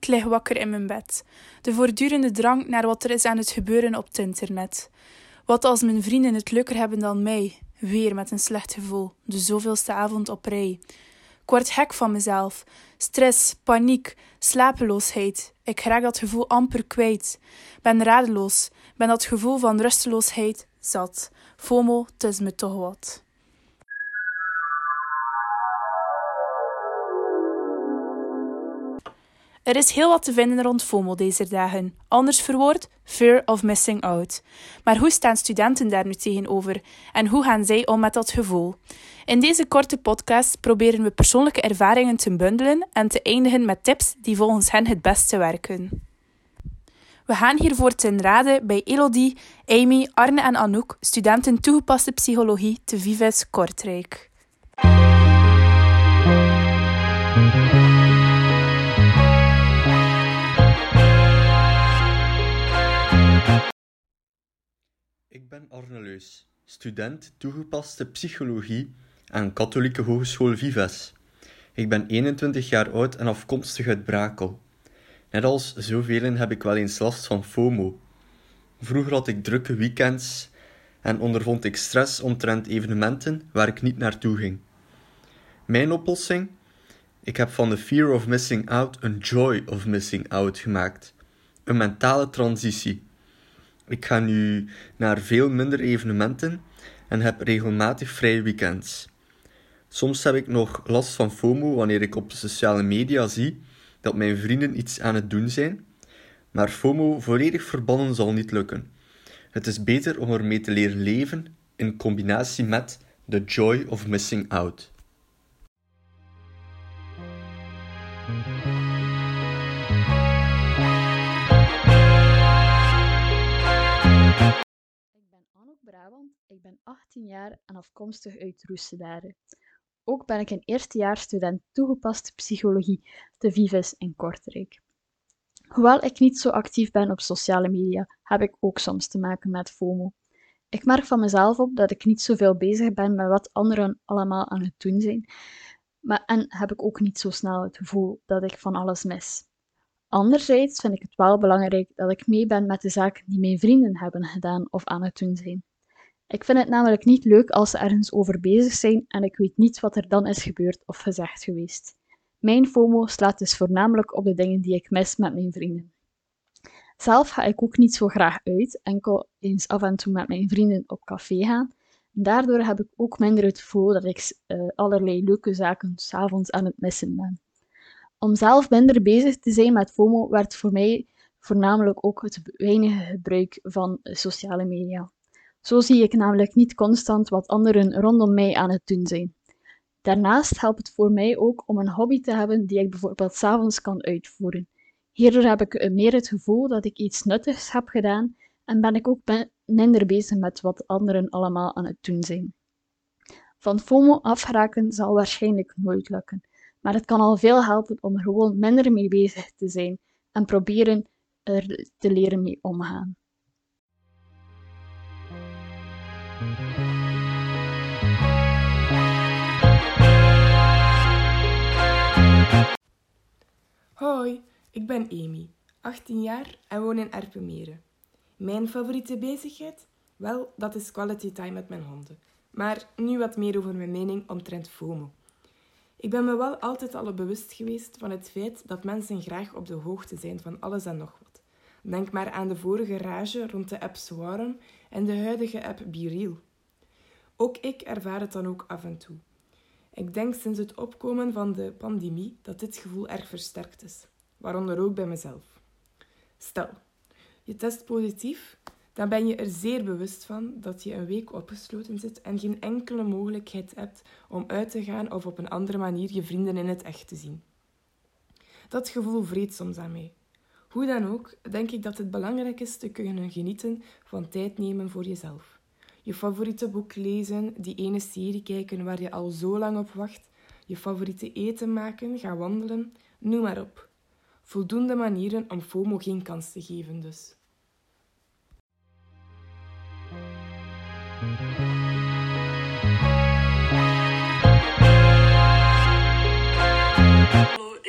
Ik lig wakker in mijn bed. De voortdurende drang naar wat er is aan het gebeuren op het internet. Wat als mijn vrienden het leuker hebben dan mij? Weer met een slecht gevoel, de zoveelste avond op rij. Ik word gek van mezelf. Stress, paniek, slapeloosheid. Ik raak dat gevoel amper kwijt. Ben radeloos. Ben dat gevoel van rusteloosheid zat. FOMO, het is me toch wat. Er is heel wat te vinden rond FOMO deze dagen. Anders verwoord, fear of missing out. Maar hoe staan studenten daar nu tegenover en hoe gaan zij om met dat gevoel? In deze korte podcast proberen we persoonlijke ervaringen te bundelen en te eindigen met tips die volgens hen het beste werken. We gaan hiervoor ten raden bij Elodie, Amy, Arne en Anouk, studenten toegepaste psychologie te Vives Kortrijk. Ik ben Arne Leus, student toegepaste psychologie aan Katholieke Hogeschool Vives. Ik ben 21 jaar oud en afkomstig uit Brakel. Net als zoveel heb ik wel eens last van FOMO. Vroeger had ik drukke weekends en ondervond ik stress omtrent evenementen waar ik niet naartoe ging. Mijn oplossing? Ik heb van de fear of missing out een joy of missing out gemaakt. Een mentale transitie. Ik ga nu naar veel minder evenementen en heb regelmatig vrije weekends. Soms heb ik nog last van FOMO wanneer ik op de sociale media zie dat mijn vrienden iets aan het doen zijn, maar FOMO volledig verbannen zal niet lukken. Het is beter om ermee te leren leven in combinatie met the joy of missing out. Ik ben 18 jaar en afkomstig uit Roeselare. Ook ben ik een eerstejaarsstudent toegepaste psychologie te Vives in Kortrijk. Hoewel ik niet zo actief ben op sociale media, heb ik ook soms te maken met FOMO. Ik merk van mezelf op dat ik niet zoveel bezig ben met wat anderen allemaal aan het doen zijn, maar, en heb ik ook niet zo snel het gevoel dat ik van alles mis. Anderzijds vind ik het wel belangrijk dat ik mee ben met de zaken die mijn vrienden hebben gedaan of aan het doen zijn. Ik vind het namelijk niet leuk als ze ergens over bezig zijn en ik weet niet wat er dan is gebeurd of gezegd geweest. Mijn FOMO slaat dus voornamelijk op de dingen die ik mis met mijn vrienden. Zelf ga ik ook niet zo graag uit, enkel eens af en toe met mijn vrienden op café gaan. Daardoor heb ik ook minder het gevoel dat ik uh, allerlei leuke zaken s'avonds aan het missen ben. Om zelf minder bezig te zijn met FOMO werd voor mij voornamelijk ook het weinige gebruik van sociale media. Zo zie ik namelijk niet constant wat anderen rondom mij aan het doen zijn. Daarnaast helpt het voor mij ook om een hobby te hebben die ik bijvoorbeeld s'avonds kan uitvoeren. Hierdoor heb ik meer het gevoel dat ik iets nuttigs heb gedaan en ben ik ook minder bezig met wat anderen allemaal aan het doen zijn. Van FOMO afraken zal waarschijnlijk nooit lukken, maar het kan al veel helpen om er gewoon minder mee bezig te zijn en proberen er te leren mee omgaan. Hoi, ik ben Amy, 18 jaar en woon in Erpenmeren. Mijn favoriete bezigheid? Wel, dat is quality time met mijn honden. Maar nu wat meer over mijn mening omtrent FOMO. Ik ben me wel altijd al bewust geweest van het feit dat mensen graag op de hoogte zijn van alles en nog wat. Denk maar aan de vorige rage rond de app Swarm en de huidige app BeReal. Ook ik ervaar het dan ook af en toe. Ik denk sinds het opkomen van de pandemie dat dit gevoel erg versterkt is, waaronder ook bij mezelf. Stel, je test positief, dan ben je er zeer bewust van dat je een week opgesloten zit en geen enkele mogelijkheid hebt om uit te gaan of op een andere manier je vrienden in het echt te zien. Dat gevoel vreet soms aan mij. Hoe dan ook, denk ik dat het belangrijk is te kunnen genieten van tijd nemen voor jezelf je favoriete boek lezen, die ene serie kijken waar je al zo lang op wacht, je favoriete eten maken, gaan wandelen, noem maar op. Voldoende manieren om FOMO geen kans te geven dus.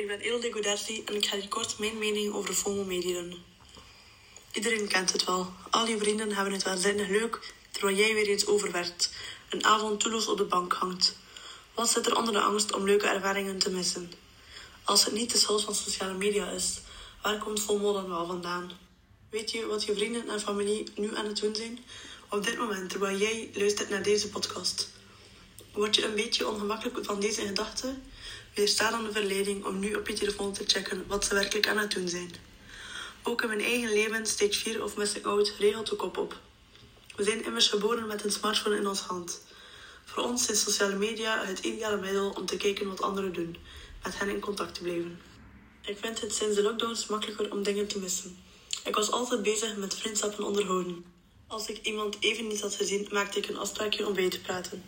Ik ben Ilde Goderti en ik ga hier kort mijn mening over FOMO meedelen. Iedereen kent het wel. Al je vrienden hebben het waanzinnig leuk, terwijl jij weer eens overwerkt. Een avond toeloos op de bank hangt. Wat zit er onder de angst om leuke ervaringen te missen? Als het niet de schuld van sociale media is, waar komt FOMO dan wel vandaan? Weet je wat je vrienden en familie nu aan het doen zijn? Op dit moment, terwijl jij luistert naar deze podcast. Word je een beetje ongemakkelijk van deze gedachte? Weersta dan de verleiding om nu op je telefoon te checken wat ze werkelijk aan het doen zijn. Ook in mijn eigen leven stage 4 of missing out regelt de kop op. We zijn immers geboren met een smartphone in ons hand. Voor ons zijn sociale media het ideale middel om te kijken wat anderen doen, met hen in contact te blijven. Ik vind het sinds de lockdowns makkelijker om dingen te missen. Ik was altijd bezig met vriendschappen onderhouden. Als ik iemand even niet had gezien, maakte ik een afspraakje om bij te praten.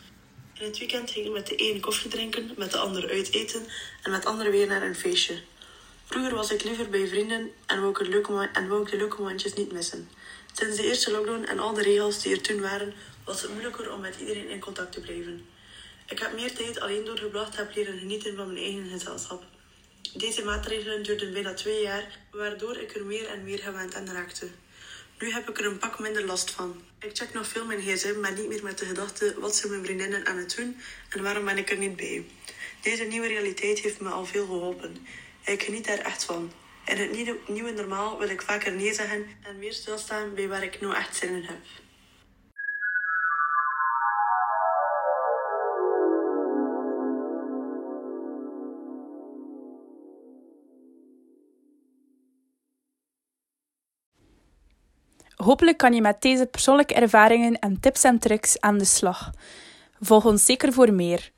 In het weekend ging ik met de ene koffie drinken, met de andere uit eten en met de andere weer naar een feestje. Vroeger was ik liever bij vrienden en wou ik, leuke, en wou ik de leuke momentjes niet missen. Sinds de eerste lockdown en al de regels die er toen waren, was het moeilijker om met iedereen in contact te blijven. Ik heb meer tijd alleen doorgebracht heb leren genieten van mijn eigen gezelschap. Deze maatregelen duurden bijna twee jaar, waardoor ik er meer en meer gewend aan raakte. Nu heb ik er een pak minder last van. Ik check nog veel mijn gsm, maar niet meer met de gedachte wat zijn mijn vriendinnen aan het doen en waarom ben ik er niet bij. Deze nieuwe realiteit heeft me al veel geholpen. Ik geniet er echt van. In het nieuwe, normaal wil ik vaker nee zeggen en meer stilstaan bij waar ik nou echt zin in heb. Hopelijk kan je met deze persoonlijke ervaringen en tips en tricks aan de slag. Volg ons zeker voor meer.